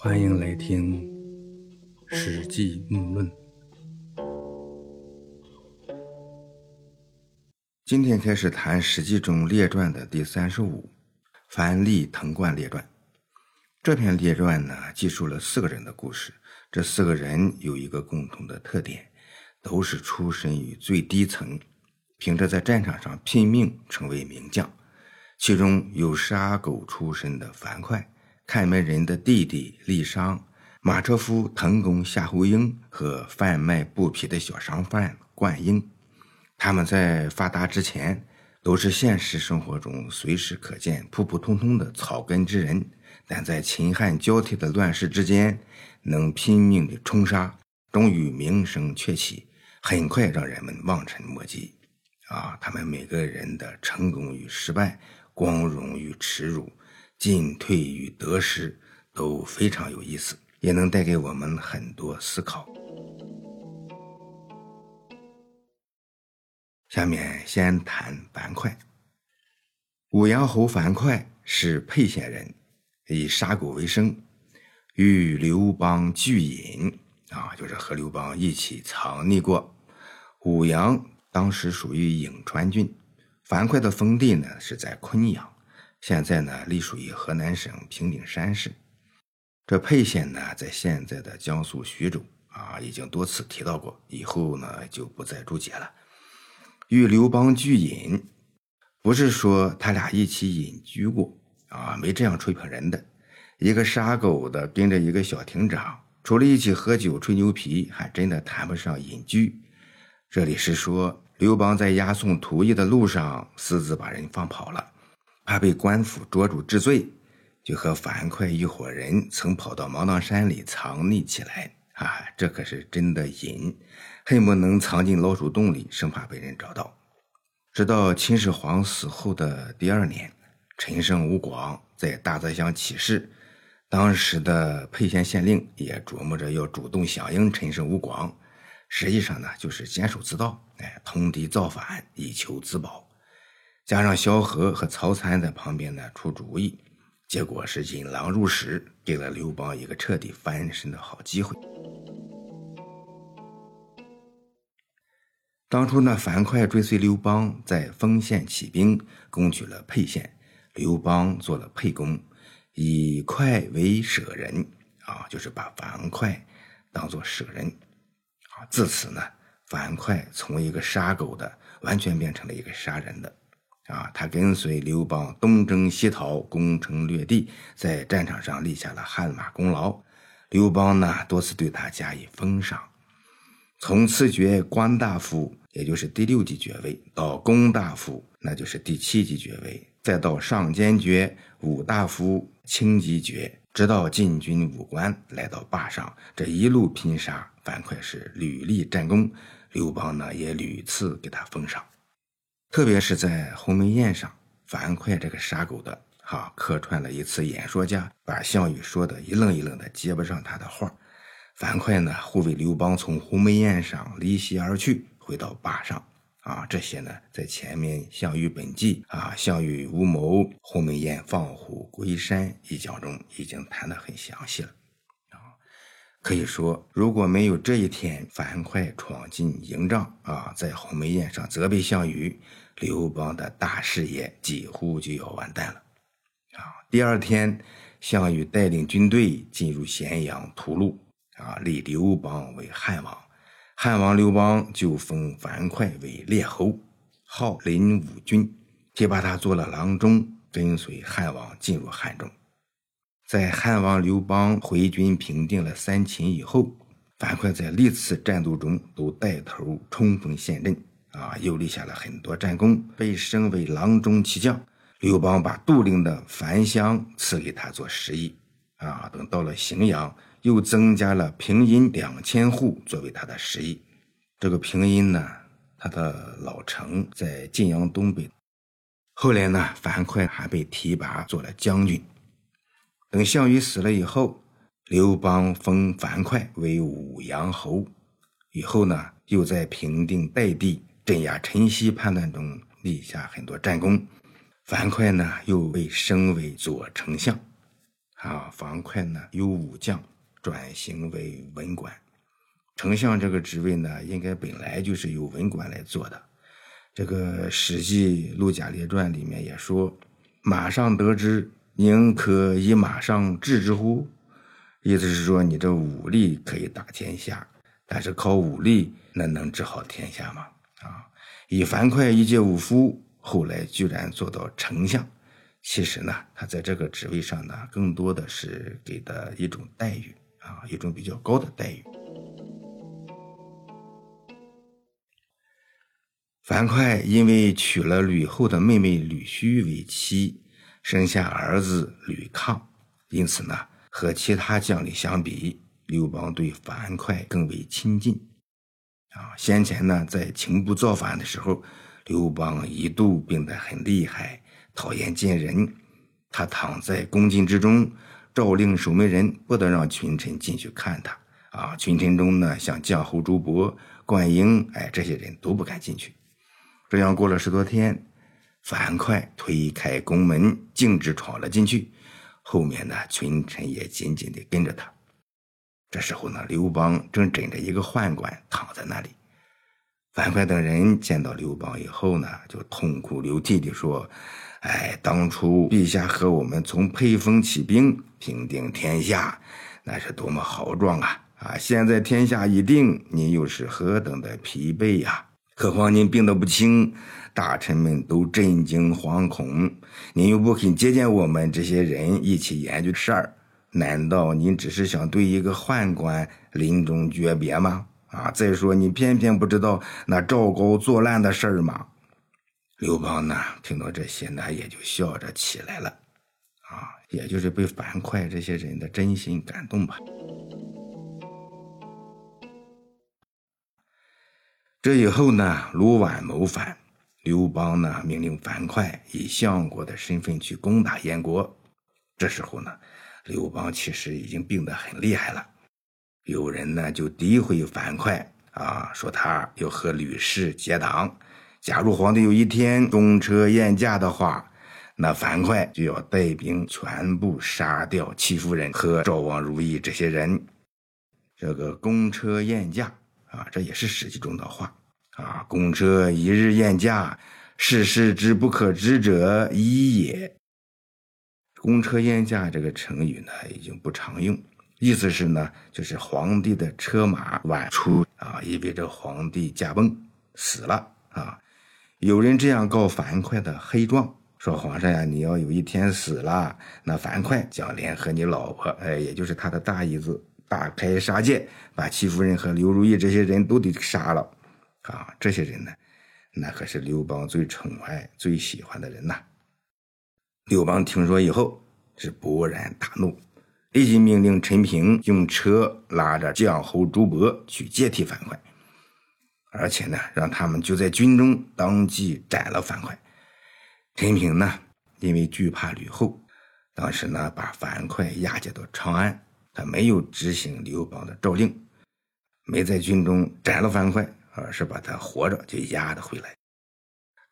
欢迎来听《史记目论》。今天开始谈《史记》中列传的第三十五《樊栗藤冠列传》。这篇列传呢，记述了四个人的故事。这四个人有一个共同的特点，都是出身于最低层，凭着在战场上拼命成为名将。其中有杀狗出身的樊哙，看门人的弟弟李商，马车夫藤公夏侯婴和贩卖布匹的小商贩灌婴。他们在发达之前，都是现实生活中随时可见、普普通通的草根之人，但在秦汉交替的乱世之间。能拼命的冲杀，终于名声鹊起，很快让人们望尘莫及。啊，他们每个人的成功与失败、光荣与耻辱、进退与得失都非常有意思，也能带给我们很多思考。下面先谈樊哙。武阳侯樊哙是沛县人，以杀狗为生。与刘邦聚隐啊，就是和刘邦一起藏匿过。武阳当时属于颍川郡，樊哙的封地呢是在昆阳，现在呢隶属于河南省平顶山市。这沛县呢在现在的江苏徐州啊，已经多次提到过，以后呢就不再注解了。与刘邦聚隐，不是说他俩一起隐居过啊，没这样吹捧人的。一个杀狗的跟着一个小亭长，除了一起喝酒吹牛皮，还真的谈不上隐居。这里是说，刘邦在押送徒役的路上，私自把人放跑了，怕被官府捉住治罪，就和樊哙一伙人曾跑到芒砀山里藏匿起来。啊，这可是真的隐，恨不能藏进老鼠洞里，生怕被人找到。直到秦始皇死后的第二年，陈胜吴广在大泽乡起事。当时的沛县县令也琢磨着要主动响应陈胜吴广，实际上呢就是监守自盗，哎，通敌造反以求自保。加上萧何和曹参在旁边呢出主意，结果是引狼入室，给了刘邦一个彻底翻身的好机会。当初呢，樊哙追随刘邦在丰县起兵，攻取了沛县，刘邦做了沛公。以快为舍人啊，就是把樊哙当做舍人啊。自此呢，樊哙从一个杀狗的，完全变成了一个杀人的啊。他跟随刘邦东征西讨，攻城略地，在战场上立下了汗马功劳。刘邦呢，多次对他加以封赏，从赐爵官大夫，也就是第六级爵位，到公大夫，那就是第七级爵位。再到上监爵、武大夫、轻级爵，直到进军武关，来到坝上，这一路拼杀，樊哙是屡立战功，刘邦呢也屡次给他封赏。特别是在鸿门宴上，樊哙这个杀狗的，哈，客串了一次演说家，把项羽说的一愣一愣的，接不上他的话。樊哙呢护卫刘邦从鸿门宴上离席而去，回到坝上。啊，这些呢，在前面《项羽本纪》啊，《项羽无谋鸿门宴放虎归山》一讲中已经谈得很详细了。可以说，如果没有这一天，樊哙闯进营帐啊，在鸿门宴上责备项羽，刘邦的大事业几乎就要完蛋了。啊，第二天，项羽带领军队进入咸阳屠戮，啊，立刘邦为汉王。汉王刘邦就封樊哙为列侯，号林武君，提拔他做了郎中，跟随汉王进入汉中。在汉王刘邦回军平定了三秦以后，樊哙在历次战斗中都带头冲锋陷阵，啊，又立下了很多战功，被升为郎中骑将。刘邦把杜陵的樊乡赐给他做食邑，啊，等到了荥阳。又增加了平阴两千户作为他的食邑。这个平阴呢，他的老城在晋阳东北。后来呢，樊哙还被提拔做了将军。等项羽死了以后，刘邦封樊哙为武阳侯。以后呢，又在平定代地、镇压陈豨叛乱中立下很多战功。樊哙呢，又被升为左丞相。啊，樊哙呢由武将转型为文官。丞相这个职位呢，应该本来就是由文官来做的。这个《史记·陆贾列传》里面也说：“马上得知，宁可以马上治之乎？”意思是说，你这武力可以打天下，但是靠武力那能治好天下吗？啊，以樊哙一介武夫，后来居然做到丞相。其实呢，他在这个职位上呢，更多的是给的一种待遇啊，一种比较高的待遇。樊哙因为娶了吕后的妹妹吕须为妻，生下儿子吕抗，因此呢，和其他将领相比，刘邦对樊哙更为亲近。啊，先前呢，在秦部造反的时候，刘邦一度病得很厉害，讨厌见人。他躺在宫禁之中，诏令守门人不得让群臣进去看他。啊，群臣中呢，像绛侯朱伯、灌婴，哎，这些人都不敢进去。这样过了十多天，樊哙推开宫门，径直闯了进去。后面呢，群臣也紧紧地跟着他。这时候呢，刘邦正枕着一个宦官躺在那里。樊哙等人见到刘邦以后呢，就痛哭流涕地说：“哎，当初陛下和我们从沛丰起兵平定天下，那是多么豪壮啊！啊，现在天下已定，您又是何等的疲惫呀！”何况您病得不轻，大臣们都震惊惶恐，您又不肯接见我们这些人一起研究事儿，难道您只是想对一个宦官临终诀别吗？啊！再说你偏偏不知道那赵高作乱的事儿吗？刘邦呢，听到这些呢，也就笑着起来了，啊，也就是被樊哙这些人的真心感动吧。这以后呢，卢绾谋反，刘邦呢命令樊哙以相国的身份去攻打燕国。这时候呢，刘邦其实已经病得很厉害了。有人呢就诋毁樊哙啊，说他要和吕氏结党。假如皇帝有一天公车宴驾的话，那樊哙就要带兵全部杀掉戚夫人和赵王如意这些人。这个公车宴驾。啊，这也是史记中的话啊。公车一日宴驾，世事之不可知者一也。公车宴驾这个成语呢，已经不常用，意思是呢，就是皇帝的车马晚出啊，意味着皇帝驾崩死了啊。有人这样告樊哙的黑状，说皇上呀，你要有一天死了，那樊哙将联合你老婆，哎，也就是他的大姨子。大开杀戒，把戚夫人和刘如意这些人都得杀了，啊，这些人呢，那可是刘邦最宠爱、最喜欢的人呐。刘邦听说以后是勃然大怒，立即命令陈平用车拉着将侯朱伯去接替樊哙，而且呢，让他们就在军中当即斩了樊哙。陈平呢，因为惧怕吕后，当时呢，把樊哙押解到长安。他没有执行刘邦的诏令，没在军中斩了樊哙，而是把他活着就押了回来。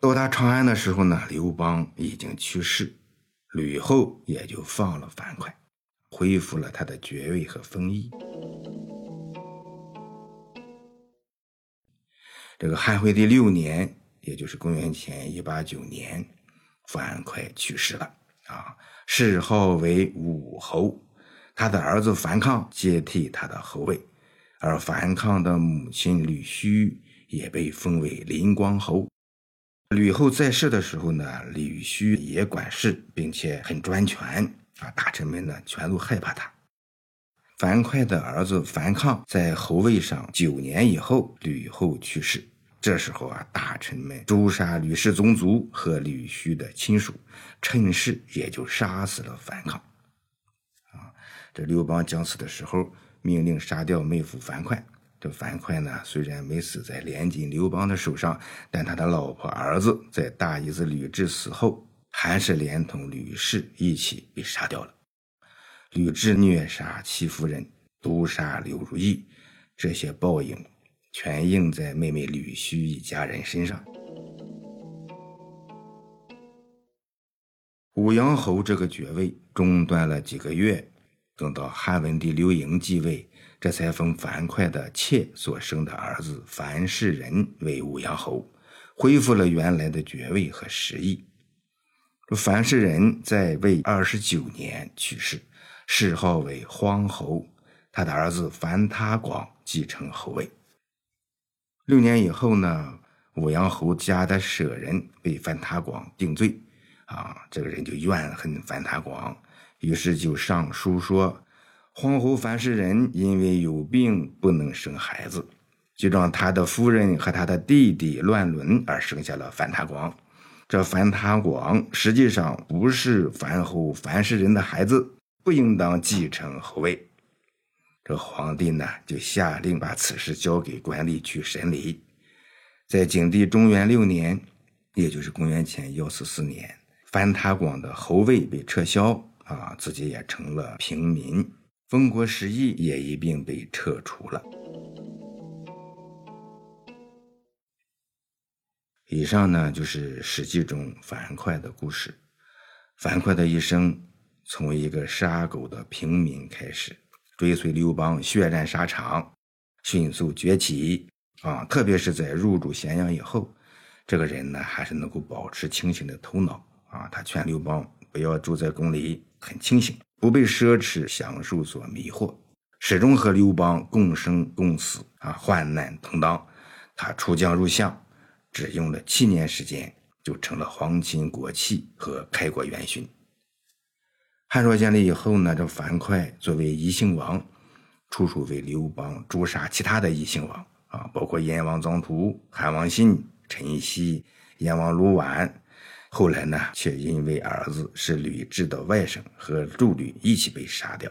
到达长安的时候呢，刘邦已经去世，吕后也就放了樊哙，恢复了他的爵位和封邑。这个汉惠帝六年，也就是公元前一八九年，樊哙去世了啊，谥号为武侯。他的儿子樊抗接替他的侯位，而樊抗的母亲吕须也被封为灵光侯。吕后在世的时候呢，吕须也管事，并且很专权啊，大臣们呢全都害怕他。樊哙的儿子樊抗在侯位上九年以后，吕后去世，这时候啊，大臣们诛杀吕氏宗族和吕须的亲属，趁势也就杀死了樊啊。这刘邦将死的时候，命令杀掉妹夫樊哙。这樊哙呢，虽然没死在连襟刘邦的手上，但他的老婆儿子在大姨子吕雉死后，还是连同吕氏一起被杀掉了。吕雉虐杀戚夫人，毒杀刘如意，这些报应全应在妹妹吕须一家人身上。武阳侯这个爵位中断了几个月，等到汉文帝刘盈继位，这才封樊哙的妾所生的儿子樊氏仁为武阳侯，恢复了原来的爵位和实义。樊氏仁在位二十九年去世，谥号为荒侯，他的儿子樊他广继承侯位。六年以后呢，武阳侯家的舍人被樊他广定罪。啊，这个人就怨恨樊他广，于是就上书说，皇后樊氏人因为有病不能生孩子，就让他的夫人和他的弟弟乱伦而生下了樊他广。这樊他广实际上不是樊后樊氏人的孩子，不应当继承侯位。这皇帝呢，就下令把此事交给官吏去审理。在景帝中元六年，也就是公元前幺四四年。班塔广的侯位被撤销啊，自己也成了平民，封国十邑也一并被撤除了。以上呢就是《史记》中樊哙的故事。樊哙的一生从一个杀狗的平民开始，追随刘邦血战沙场，迅速崛起啊！特别是在入主咸阳以后，这个人呢还是能够保持清醒的头脑。啊，他劝刘邦不要住在宫里，很清醒，不被奢侈享受所迷惑，始终和刘邦共生共死啊，患难同当。他出将入相，只用了七年时间，就成了皇亲国戚和开国元勋。汉朝建立以后呢，这樊哙作为异姓王，处处为刘邦诛杀其他的异姓王啊，包括燕王臧荼、韩王信、陈豨、燕王卢绾。后来呢，却因为儿子是吕雉的外甥和助吕一起被杀掉，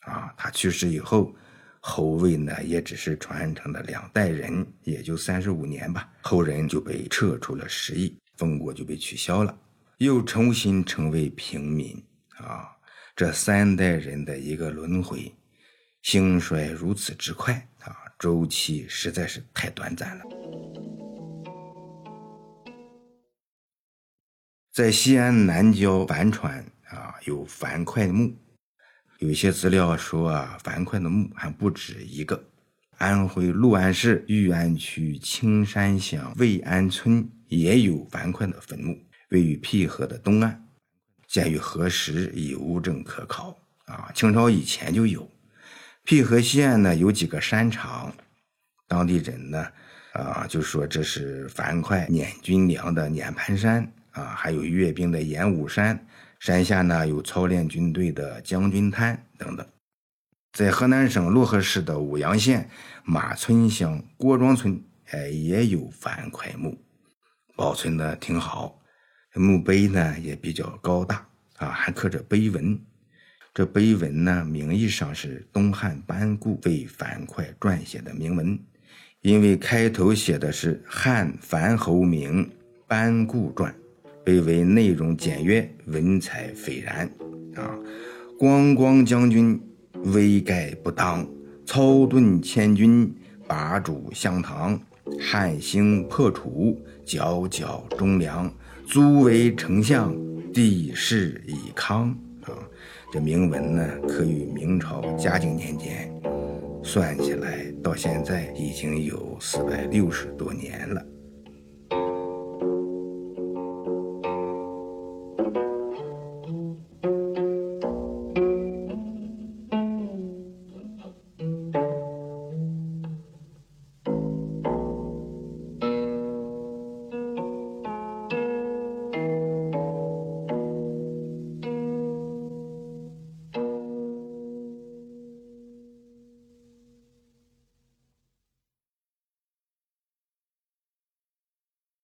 啊，他去世以后，侯位呢也只是传承了两代人，也就三十五年吧，后人就被撤出了十邑，封国就被取消了，又重新成为平民，啊，这三代人的一个轮回，兴衰如此之快，啊，周期实在是太短暂了。在西安南郊樊川啊，有樊哙墓。有一些资料说啊，樊哙的墓还不止一个。安徽六安市玉安区青山乡魏安村也有樊哙的坟墓，位于淠河的东岸。鉴于核实已无证可考啊，清朝以前就有。淠河西岸呢有几个山场，当地人呢啊就说这是樊哙撵军粮的撵盘山。啊，还有阅兵的演武山，山下呢有操练军队的将军滩等等。在河南省漯河市的舞阳县马村乡郭庄村，哎，也有樊哙墓，保存的挺好。墓碑呢也比较高大啊，还刻着碑文。这碑文呢，名义上是东汉班固为樊哙撰写的铭文，因为开头写的是“汉樊侯名班固传”。碑文内容简约，文采斐然。啊，光光将军威盖不当，操顿千军，把主相唐。汉兴破楚，皎皎忠良，租为丞相，地势以康。啊，这铭文呢，刻于明朝嘉靖年间，算起来到现在已经有四百六十多年了。